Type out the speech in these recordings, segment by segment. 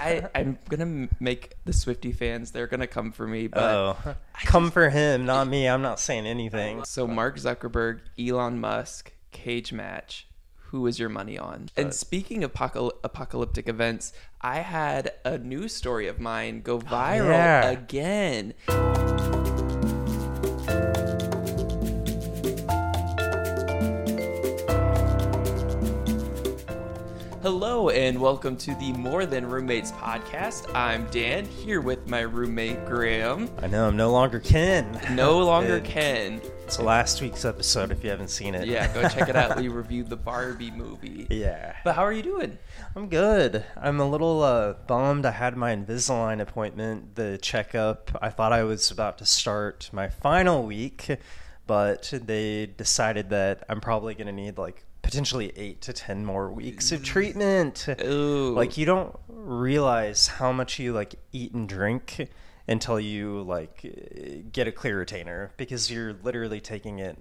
I, I'm gonna make the Swiftie fans. They're gonna come for me, but Oh, come for him, not me. I'm not saying anything. so Mark Zuckerberg, Elon Musk, cage match. Who is your money on? And speaking of apocal- apocalyptic events, I had a news story of mine go oh, viral yeah. again. Hello and welcome to the More Than Roommates podcast. I'm Dan here with my roommate Graham. I know I'm no longer Ken. No longer Ken. It's last week's episode if you haven't seen it. Yeah, go check it out. We reviewed the Barbie movie. yeah. But how are you doing? I'm good. I'm a little uh, bummed. I had my Invisalign appointment, the checkup. I thought I was about to start my final week, but they decided that I'm probably going to need like potentially eight to ten more weeks of mm. treatment. Ooh. Like you don't realize how much you like eat and drink until you like get a clear retainer because you're literally taking it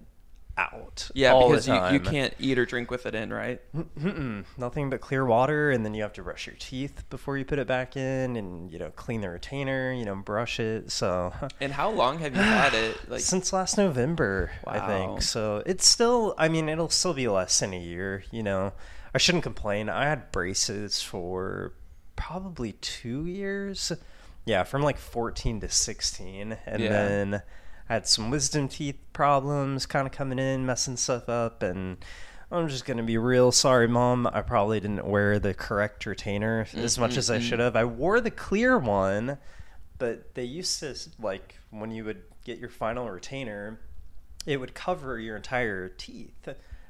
out. yeah, all because the you, you can't eat or drink with it in, right? Mm-mm, nothing but clear water, and then you have to brush your teeth before you put it back in, and you know clean the retainer, you know brush it. So And how long have you had it? Like since last November, I think. So it's still, I mean, it'll still be less than a year. You know, I shouldn't complain. I had braces for probably two years. Yeah, from like 14 to 16, and Yeah. then I had some wisdom teeth problems kind of coming in, messing stuff up, and I'm just gonna be real sorry, mom. I probably didn't wear the correct retainer as much as I should have. I wore the clear one, but they used to like when you would get your final retainer, it would cover your entire teeth,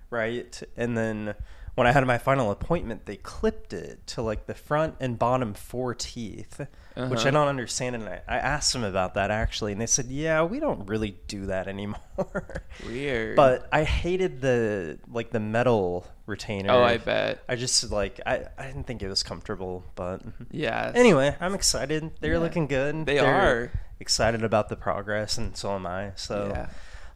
right? And then when I had my final appointment, they clipped it to like the front and bottom four teeth, which I Uh-huh. don't understand. And I, I asked them about that actually, and they said, "Yeah, we don't really do that anymore." weird. but I hated the like the metal retainer. oh, I bet. I just like I, I didn't think it was comfortable, but Yeah. anyway, I'm excited. They're Yeah. looking good. They They're are. excited about the progress, and so am I. So Yeah.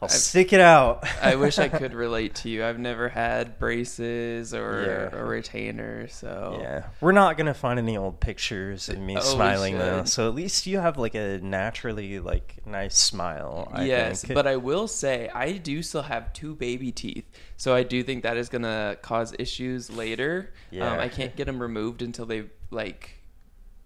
I'll stick it out. I wish I could relate to you. I've never had braces or Yeah. a retainer, so Yeah, we're not gonna find any old pictures of me Oh, smiling though. So at least you have like a naturally like nice smile. I yes, think. but I will say I do still have two baby teeth, so I do think that is gonna cause issues later. Yeah. Um, I can't get them removed until they like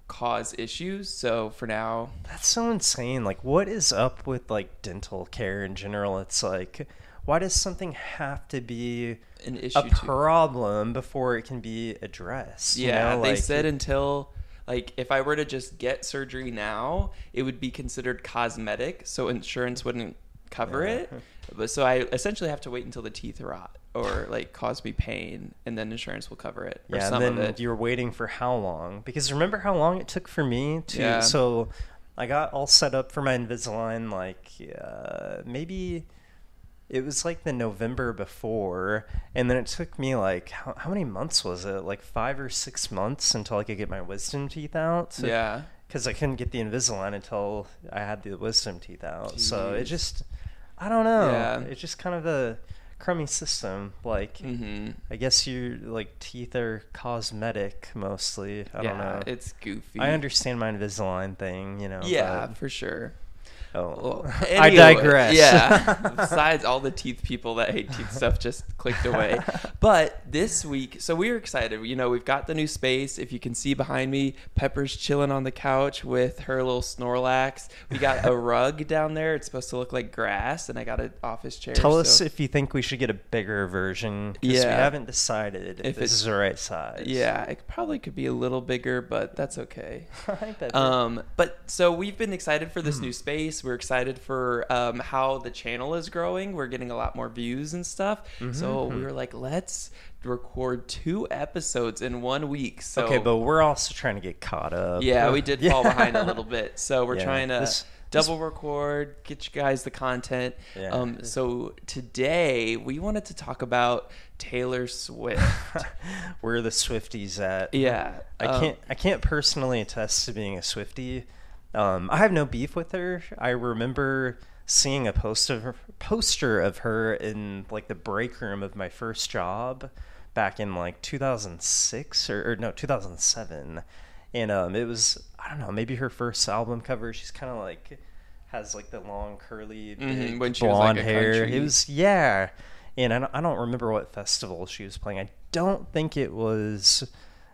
cause issues. So for now, That's so insane. Like, what is up with like dental care in general? It's like, why does something have to be an issue. a problem before it can be addressed? you Yeah, know? they Like, said until like if I were to just get surgery now, it would be considered cosmetic, so insurance wouldn't cover Yeah. it. But so I essentially have to wait until the teeth rot or like cause me pain, and then insurance will cover it or yeah, some and of then it. you're waiting for how long? Because remember how long it took for me to. Yeah. So I got all set up for my Invisalign like uh, maybe it was like the November before, and then it took me like how, how many months was it? Like five or six months until I could get my wisdom teeth out. Yeah, because I couldn't get the Invisalign until I had the wisdom teeth out. So it just, I don't know. Yeah. It's just kind of a crummy system. Like, hmm I guess your like teeth are cosmetic mostly. I yeah, don't know. it's goofy. I understand my Invisalign thing, you know. Yeah, but- for sure. Oh, I digress. Yeah. Besides all the teeth people that hate teeth stuff just clicked away. But this week, so we are excited. You know, we've got the new space. If you can see behind me, Pepper's chilling on the couch with her little Snorlax. We got a rug down there. It's supposed to look like grass, and I got an office chair. Tell us if you think we should get a bigger version. Because we haven't decided if, If this is the right size. Yeah, it probably could be a little bigger, but that's okay. Hi, Pepper. Um, but so we've been excited for Hmm. this new space. We're excited for um, how the channel is growing. We're getting a lot more views and stuff. So Mm-hmm. we were like, let's record two episodes in one week. So okay, but we're also trying to get caught up. yeah, we did fall behind a little bit. So we're Yeah, trying to this- double record, get you guys the content. Yeah. Um, so today we wanted to talk about Taylor Swift. Where are the Swifties at? yeah, I um, can't. I can't personally attest to being a Swiftie. Um, I have no beef with her. I remember seeing a post of her, poster of her in like the break room of my first job back in like 2006 or, or no 2007 and um, it was I don't know maybe her first album cover. She's kind of like has like the long curly Mhm, when she was, like, blonde hair. country- It was yeah, and I don't, I don't remember what festival she was playing. I don't think it was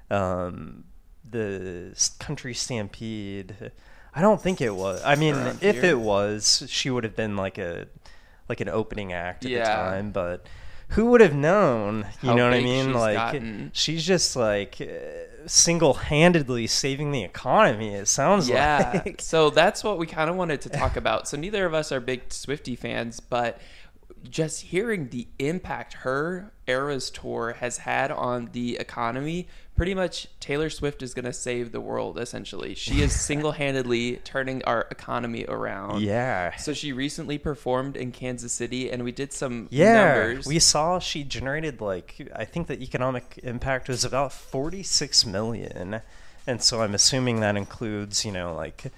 um, the Country Stampede. I don't think it was. I mean, Around if here? it was, she would have been like a like an opening act at the time, but who would have known? You How know what I mean? she's like gotten. she's just like uh, single-handedly saving the economy. It sounds Yeah. like. so that's what we kind of wanted to talk about. So neither of us are big Swiftie fans, but just hearing the impact her Eras tour has had on the economy, pretty much Taylor Swift is going to save the world essentially. She is single-handedly turning our economy around. Yeah. So she recently performed in Kansas City and we did some Yeah, numbers. we saw she generated like I think the economic impact was about 46 million. And so I'm assuming that includes, you know, like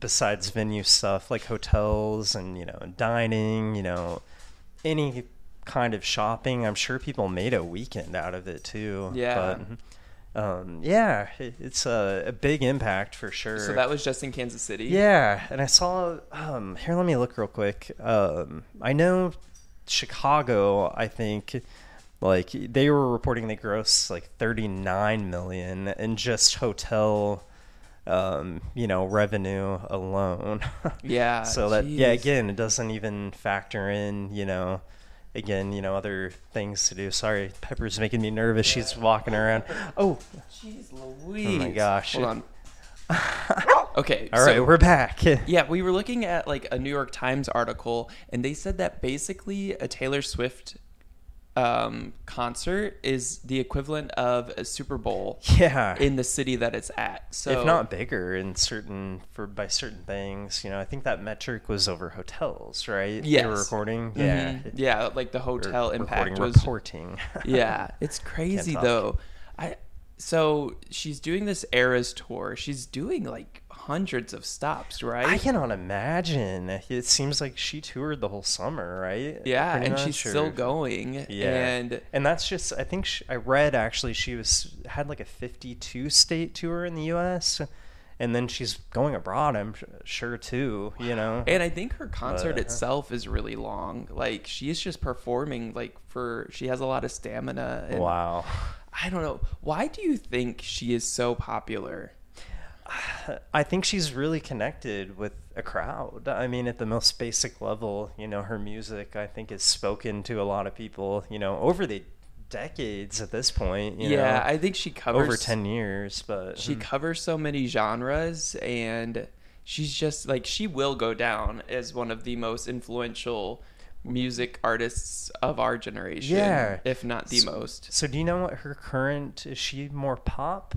besides venue stuff like hotels and, you know, dining, you know, any kind of shopping. I'm sure people made a weekend out of it too. Yeah. But um, yeah, it, it's a, a big impact for sure. so that was just in Kansas City. Yeah, and I saw. Um, here, let me look real quick. Um, I know Chicago. I think like they were reporting they grossed like thirty nine million in just hotel, um, you know, revenue alone. Yeah, so that yeah, again, it doesn't even factor in you know. Again, you know, other things to do. Sorry, Pepper's making me nervous. She's walking around. Oh, Jeez Louise. Oh my gosh. Hold on. Okay. all right, so- we're back. Yeah, we were looking at like a New York Times article, and they said that basically a Taylor Swift um, concert is the equivalent of a Super Bowl Yeah. in the city that it's at. So if not bigger in certain for by certain things you know i think that metric was over hotels right they were recording Mhm. yeah yeah, like the hotel impact recording, was reporting yeah, it's crazy though. I so she's doing this Eras tour. She's doing like hundreds of stops, right? i cannot imagine it seems like she toured the whole summer right yeah, Pretty and much, she's still going. yeah and and that's just i think sh I read actually she was had like a 52 state tour in the us and then she's going abroad i'm sure too you know And I think her concert But- uh-huh. itself is really long. Like she is just performing like for she has a lot of stamina. And wow I don't know. Why do you think she is so popular? I think she's really connected with a crowd. I mean, at the most basic level, you know, her music I think is spoken to a lot of people. You know, over the decades at this point. You yeah, know, I think she covers over ten years, but She mm, covers so many genres and she's just like she will go down as one of the most influential music artists of our generation. Yeah. If not the So- most. So, do you know what her current is? She more pop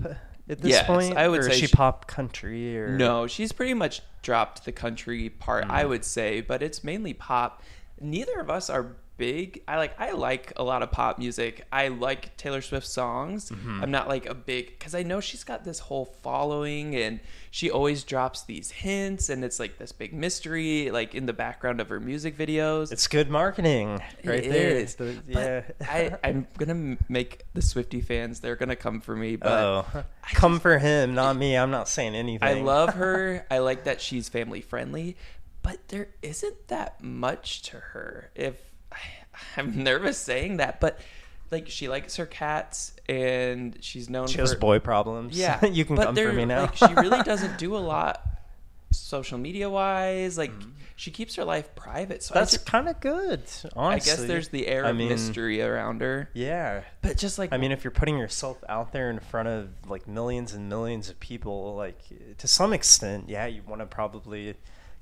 at this Yes, point, I would or say is she she- pop country or No, she's pretty much dropped the country part, Mm. I would say, but it's mainly pop. Neither of us are big. I like I like a lot of pop music. I like Taylor Swift songs. Mm-hmm. I'm not like a big cuz I know she's got this whole following and she always drops these hints and it's like this big mystery like in the background of her music videos. It's good marketing, right It there. is. The- yeah. I, I'm gonna make the Swiftie fans. They're gonna come for me, but oh, come for him, not me. I'm not saying anything. I love her. I like that she's family friendly, but there isn't that much to her. If I'm nervous saying that, but like she likes her cats and she's known She for has boy problems. yeah. you can come for me now. like she really doesn't do a lot social media wise. Like she keeps her life private. So Mm-hmm. That's kind of good. Honestly, I guess there's the air I of mystery around her. Yeah, But just like I mean, if you're putting yourself out there in front of like millions and millions of people, like to some extent, yeah, you want to probably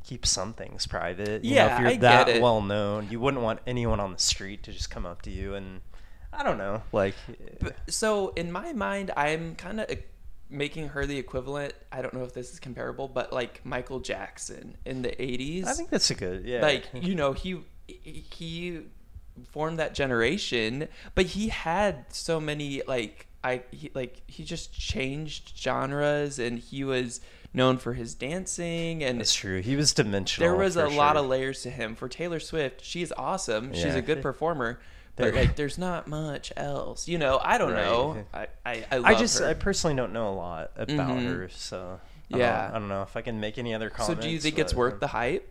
keep some things private. You know, Yeah, if you're I get that it. well known, you wouldn't want anyone on the street to just come up to you and I don't know, like But, so in my mind, I'm kind of making her the equivalent. I don't know if this is comparable, but like Michael Jackson in the '80s. I think that's a good, yeah. like you know he he formed that generation, but he had so many like I he, like he just changed genres, and he was known for his dancing and that's true. He was dimensional. there was a lot of layers to him. For Taylor Swift, she's awesome. She's a good performer, but like there's not much else. You know, I don't know. I I I, love I just her. I personally don't know a lot about Mhm. her, so I Yeah. don't, I don't know if I can make any other comments. so do you think it's worth the hype?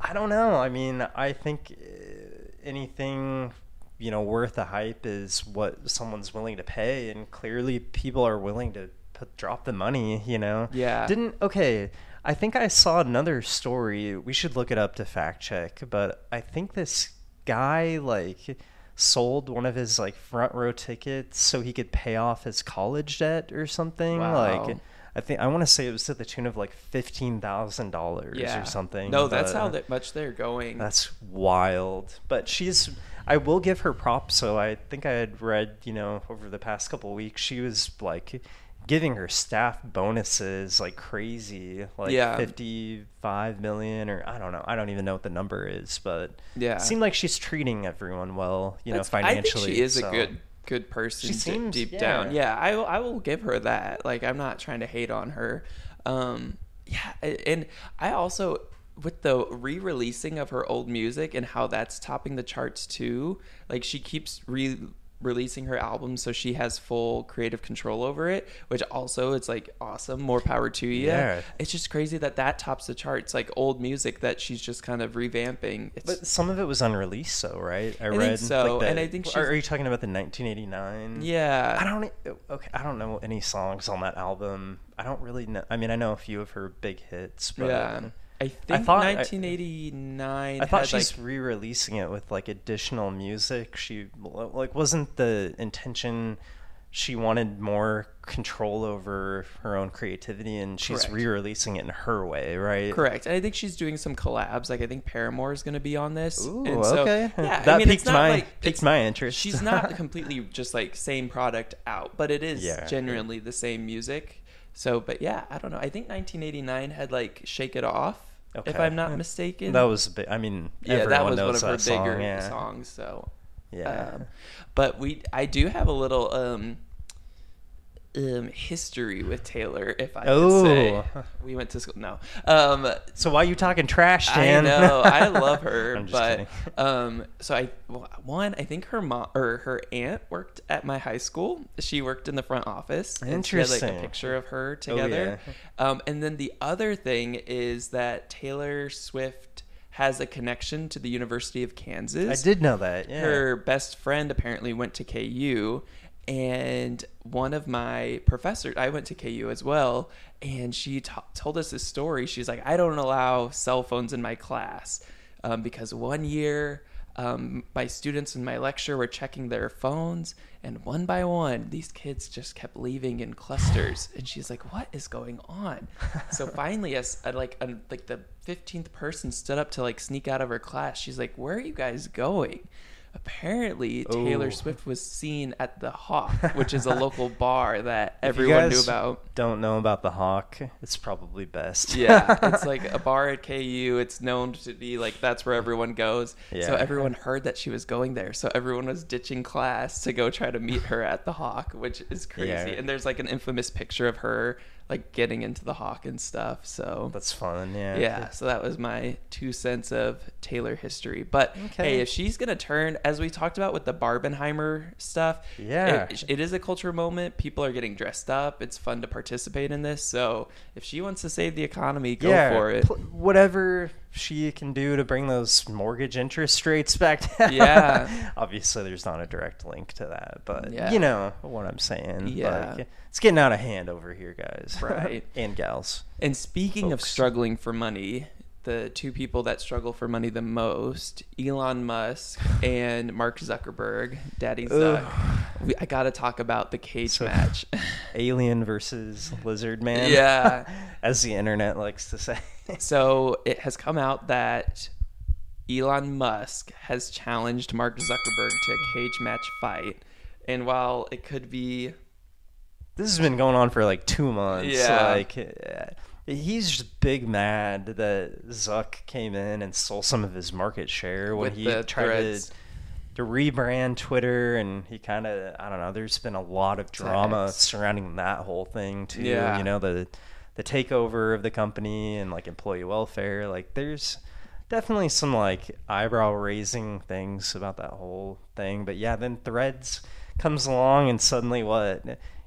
I don't know. I mean, I think uh, anything you know worth the hype is what someone's willing to pay, and clearly people are willing to put, drop the money. You know. Yeah. Didn't okay. I think I saw another story. We should look it up to fact check, but I think this guy like sold one of his like front row tickets so he could pay off his college debt or something. Wow. Like I think I want to say it was to the tune of like fifteen thousand dollars Yeah. or something. No, that's how that much they're going. that's wild. But she's I will give her props. So I think I had read, you know, over the past couple of weeks, she was like giving her staff bonuses like crazy, like Yeah. 55 million or I don't know. I don't even know what the number is, but Yeah. it seemed like she's treating everyone well, you know, financially. I think she is so- a good good person She seems- deep yeah. down. Yeah, I will- I will give her that. Like I'm not trying to hate on her. Um yeah, and I also with the re-releasing of her old music and how that's topping the charts too. Like she keeps re releasing her album so she has full creative control over it which also it's like awesome more power to you Yeah. it's just crazy that that tops the charts like old music that she's just kind of revamping it's But some of it was unreleased, so right? I, think read so, like, the- and I think Are, are you talking about the 1989? yeah I don't okay. I don't know any songs on that album. I don't really know. I mean, I know a few of her big hits, but yeah I think thought I- 1989. I thought had, she's like, re-releasing it with like additional music. She like wasn't the intention. She wanted more control over her own creativity, and she's Correct. re-releasing it in her way, right? correct. And I think she's doing some collabs. Like I think Paramore is going to be on this. Ooh, and so, okay. Yeah, that I mean, piqued my like piqued my interest. She's not completely just like same product out, but it is Yeah. genuinely the same music. So, but yeah, I don't know. I think 1989 had like "Shake It Off," if I'm not mistaken. that was. a I mean, yeah, that was one of her that song, bigger yeah. songs. So Yeah. Um, but we, I do have a little um, um, history with Taylor, if I could say. Oh. We went to school. No. Um, so why are you talking trash, I know. I love her, I'm just but kidding. um, so I well, one, I think her mom or her aunt worked at my high school. She worked in the front office. And she had like a Interesting. picture of her together. Oh, together. Um, and then the other thing is that Taylor Swift has a connection to the University of Kansas I did know that. Yeah. her best friend apparently went to KU and one of my professors I went to KU as well and she t- told us this story. She's like I don't allow cell phones in my class um, because one year um, my students in my lecture were checking their phones and one by one these kids just kept leaving in clusters. And she's like what is going on? So finally as like uh, like the 15th person stood up to like sneak out of her class. She's like where are you guys going apparently Taylor. Swift was seen at the Hawk, which is a local bar that If you everyone knew guys about. Don't know about the Hawk. It's probably best. Yeah, it's like a bar at KU. It's known to be like that's where everyone goes. So Yeah. everyone heard that she was going there. So everyone was ditching class to go try to meet her at the Hawk, which is crazy. Yeah. And there's like an infamous picture of her like getting into the Hawk and stuff. So That's fun. Yeah. yeah, so that was my two cents of Taylor history. But Okay. hey, if she's gonna turn, as we talked about with the Barbenheimer stuff, Yeah. it, it is a culture moment. People are getting dressed up. It's fun to participate in this. So if she wants to save the economy, go yeah, for it. pl- whatever she can do to bring those mortgage interest rates back down. Yeah. Obviously, there's not a direct link to that, but Yeah. you know what I'm saying. Yeah. Like, it's getting out of hand over here, guys. Right. and gals. And speaking of struggling for money, the two people that struggle for money the most, Elon Musk and Mark Zuckerberg, Daddy Zuck. We, I got to talk about the cage So- match. Alien versus lizard man. Yeah. As the internet likes to say. So it has come out that Elon Musk has challenged Mark Zuckerberg to a cage match fight. And while it could be this has been going on for like two months. Yeah. Like, uh, he's just big mad that Zuck came in and stole some of his market share when With he the tried threads. to to rebrand Twitter, and he kind of I don't know. There's been a lot of drama surrounding that whole thing too. Yeah. You know the the takeover of the company and like employee welfare. Like there's definitely some like eyebrow raising things about that whole thing. But yeah, then Threads comes along and suddenly what?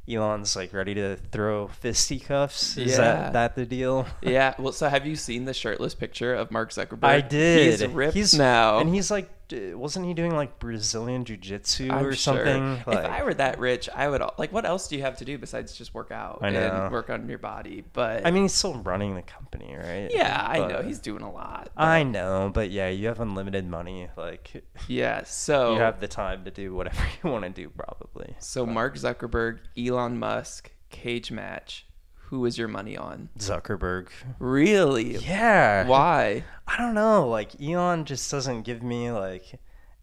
Elon's like ready to throw fisticuffs. Is Yeah. that that the deal? Yeah. Well, so have you seen the shirtless picture of Mark Zuckerberg? I did. He's ripped now. and he's like, wasn't he doing like Brazilian jiu-jitsu or sure. something? if I were that rich, I would like. What else do you have to do besides just work out I know. and work on your body? But I mean, he's still running the company, right? yeah, I know he's doing a lot. I know, but yeah, you have unlimited money. Like, Yeah. So you have the time to do whatever you want to do, probably. so Mark Zuckerberg, Elon Musk, cage match. Who is your money on? Zuckerberg. Really? Yeah. Why? I don't know. Like Elon just doesn't give me like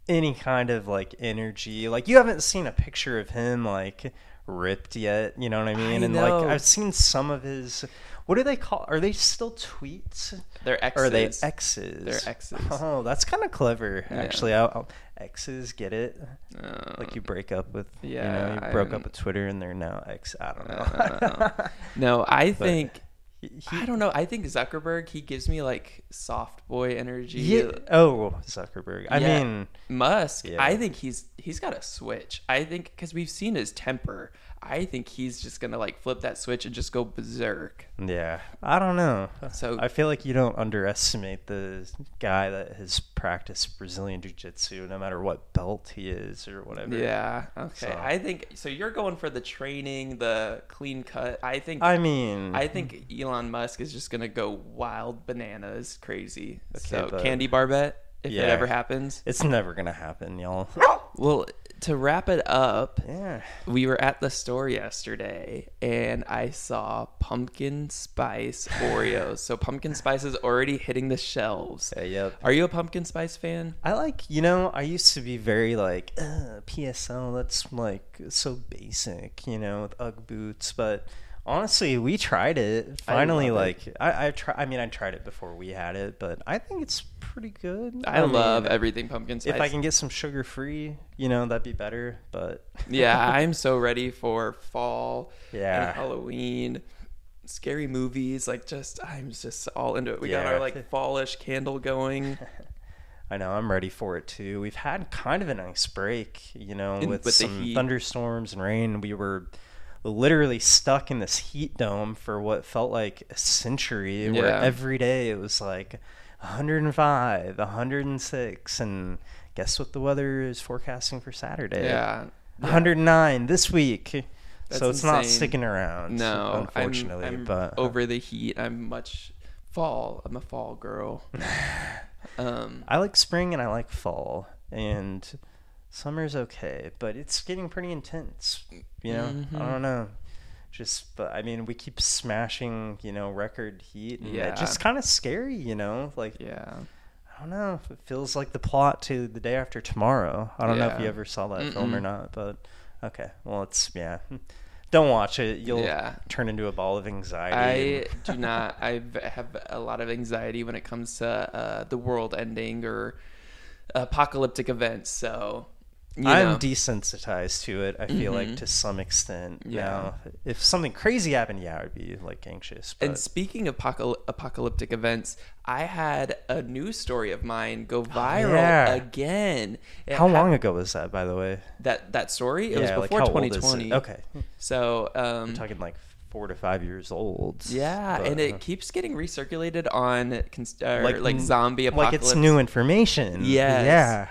any kind of like energy. Like you haven't seen a picture of him like ripped yet. You know what I mean? I and know. like I've seen some of his. What do they call? Are they still tweets? They're Or exes. are they X's? They're X's. Oh, that's kind of clever. Yeah. Actually, I'll, I'll, X's get it. Uh, Like you break up with. yeah, You know, you broke I'm- up with Twitter and they're now X. I don't know. Uh, no, I think He- I don't know. I think Zuckerberg he gives me like soft boy energy. Yeah. Oh, Zuckerberg. I Yeah. mean, Musk, Yeah. I think he's he's got a switch. I think because we've seen his temper. I think he's just gonna like flip that switch and just go berserk. yeah. I don't know. So I feel like you don't underestimate the guy that has practiced Brazilian Jiu Jitsu, no matter what belt he is or whatever. yeah, okay. So- I think so. You're going for the training, the clean cut. I think I mean, I think Elon Musk is just gonna go wild bananas, crazy. Okay, so candy bar bet if Yeah. it ever happens. it's never going to happen, y'all. Well, to wrap it up, yeah. we were at the store yesterday and I saw pumpkin spice Oreos. so pumpkin spice is already hitting the shelves. Yeah, yep. Are you a pumpkin spice fan? I like, you know, I used to be very like, uh, PSL, that's like so basic, you know, with Ugg boots. But honestly, we tried it. I Finally, it. like, I, I try. I mean, I tried it before we had it, but I think it's pretty good. I, love mean, everything pumpkin spice. If I can get some sugar free, you know, that'd be better. But yeah, I'm so ready for fall Yeah. Halloween. Scary movies, like just I'm just all into it. We got our like fallish candle going. I know I'm ready for it too. We've had kind of a nice break, you know, In- with, with some thunderstorms and rain. We were literally stuck in this heat dome for what felt like a century, where Yeah. every day it was like 105, 106, and guess what the weather is forecasting for Saturday? Yeah. 109 this week. That's so it's not sticking around, No, unfortunately. I'm, I'm but over the heat. I'm much fall. I'm a fall girl. um, I like spring and I like fall, and summer's okay, but it's getting pretty intense. You know, Mhm. I don't know. Just, but I mean, we keep smashing, you know, record heat, and Yeah. it's just kind of scary, you know. Like, yeah. I don't know. It feels like the plot to the day after tomorrow. I don't know if you ever saw that film or not, but okay. Well, it's yeah. Don't watch it. You'll Yeah. turn into a ball of anxiety. I do not. I have a lot of anxiety when it comes to uh, the world ending or apocalyptic events. So, you I'm know. desensitized to it. I feel like Mhm. to some extent. Yeah. Now, if something crazy happened, yeah, I'd be like anxious. But And speaking of apocal- apocalyptic events, I had a news story of mine go viral Oh, yeah. again. It how long ago was that, by the way? that that story? It yeah, was before like how old is it? 2020. Okay, So, um, I'm talking like four to five years old. yeah, but, and uh, it keeps getting recirculated on cons- like, Like- zombie apocalypse. like it's new information. Yes.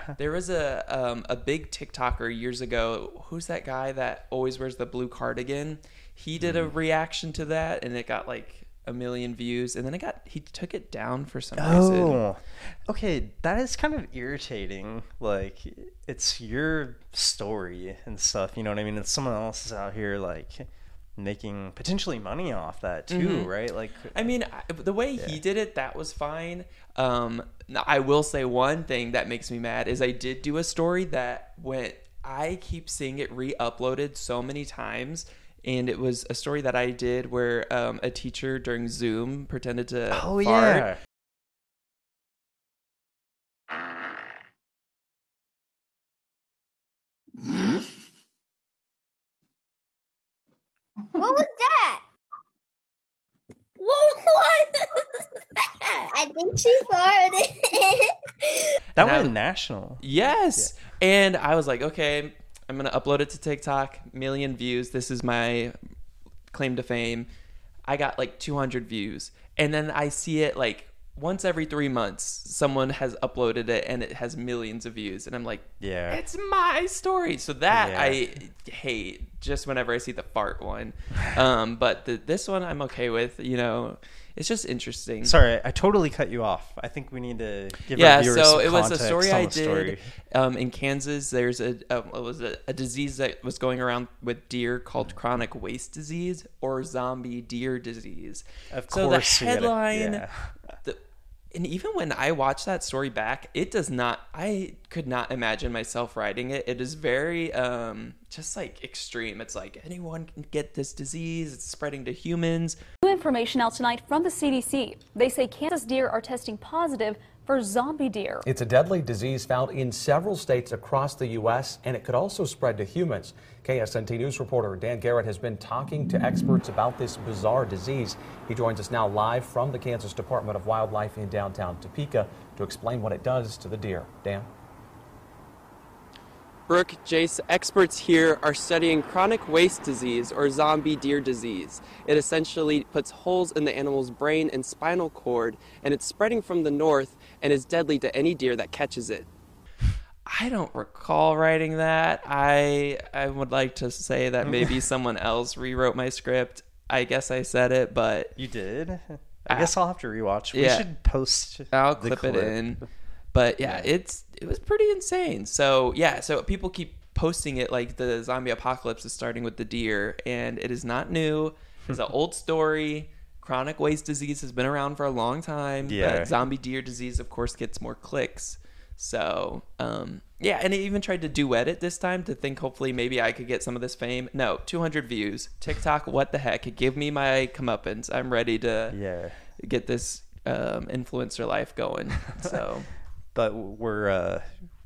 Yeah. There was a um, a big TikToker years ago. Who's that guy that always wears the blue cardigan? He did Hmm. a reaction to that, and it got like a million views. And then it got he took it down for some reason. Oh, okay. That is kind of irritating. Like, it's your story and stuff. You know what I mean? And someone else is out here like making potentially money off that too, Mhm. right? Like, I mean, I- the way he did it, that was fine. Um, I will say one thing that makes me mad is I did do a story that went. I keep seeing it re-uploaded so many times, and it was a story that I did where um, a teacher during Zoom pretended to oh fart. yeah. What was that? What was that? I think she farted. That And I- went national. Yes. And I was like, okay, I'm going to upload it to TikTok, million views. This is my claim to fame. I got like 200 views. And then I see it like once every three months, someone has uploaded it and it has millions of views. And I'm like, Yeah. it's my story. So that Yeah. I hate just whenever I see the fart one. Um, but the, this one I'm okay with. You know, it's just interesting. Sorry, I totally cut you off. I think we need to give yeah, our viewers so it was a story I the story. did um, in Kansas. There's a um, it was a, a disease that was going around with deer called chronic waste disease or zombie deer disease. Of so course, the gotta- headline, yeah. the, and even when I watched that story back, it does not. I could not imagine myself writing it. It is very um, just like extreme. It's like anyone can get this disease. It's spreading to humans. Information out tonight from the CDC. They say Kansas deer are testing positive for zombie deer. It's a deadly disease found in several states across the U.S., and it could also spread to humans. KSNT News reporter Dan Garrett has been talking to experts about this bizarre disease. He joins us now live from the Kansas Department of Wildlife in downtown Topeka to explain what it does to the deer. Dan? Brooke, Jace, experts here are studying chronic waste disease or zombie deer disease. It essentially puts holes in the animal's brain and spinal cord, and it's spreading from the north and is deadly to any deer that catches it. I don't recall writing that. I I would like to say that maybe someone else rewrote my script. I guess I said it, but You did? I Ah. guess I'll have to rewatch. We Yeah. should post. I'll the clip, it in. But yeah, it's it was pretty insane. So yeah, so people keep posting it like the zombie apocalypse is starting with the deer, and it is not new. It's an old story. Chronic waste disease has been around for a long time. Yeah. But zombie deer disease, of course, gets more clicks. So um, yeah, and it even tried to duet it this time to think hopefully maybe I could get some of this fame. No, 200 views. TikTok, what the heck? Give me my comeuppance. I'm ready to Yeah. get this um, influencer life going. So But we're, uh,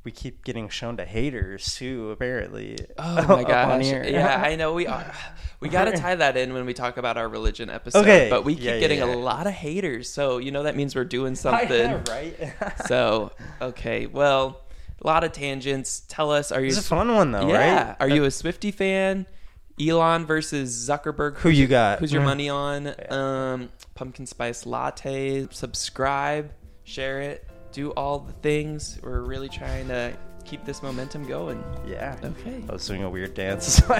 we keep getting shown to haters too, apparently. oh my gosh, yeah, I know we are. We got to tie that in when we talk about our religion episode. Okay, but we keep yeah, yeah, getting yeah. a lot of haters, so you know that means we're doing something. know, right? so okay, well, a lot of tangents. Tell us, are you? It's a fun one though, yeah, right? are you a Swiftie fan? Elon versus Zuckerberg. Who you got? Who's your money on? Um, pumpkin spice latte. Subscribe, share it, do all the things. We're really trying to keep this momentum going. Yeah. Okay. I was doing a weird dance.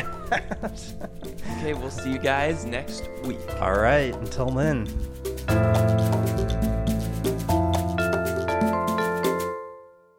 Okay, we'll see you guys next week. All right. Until then.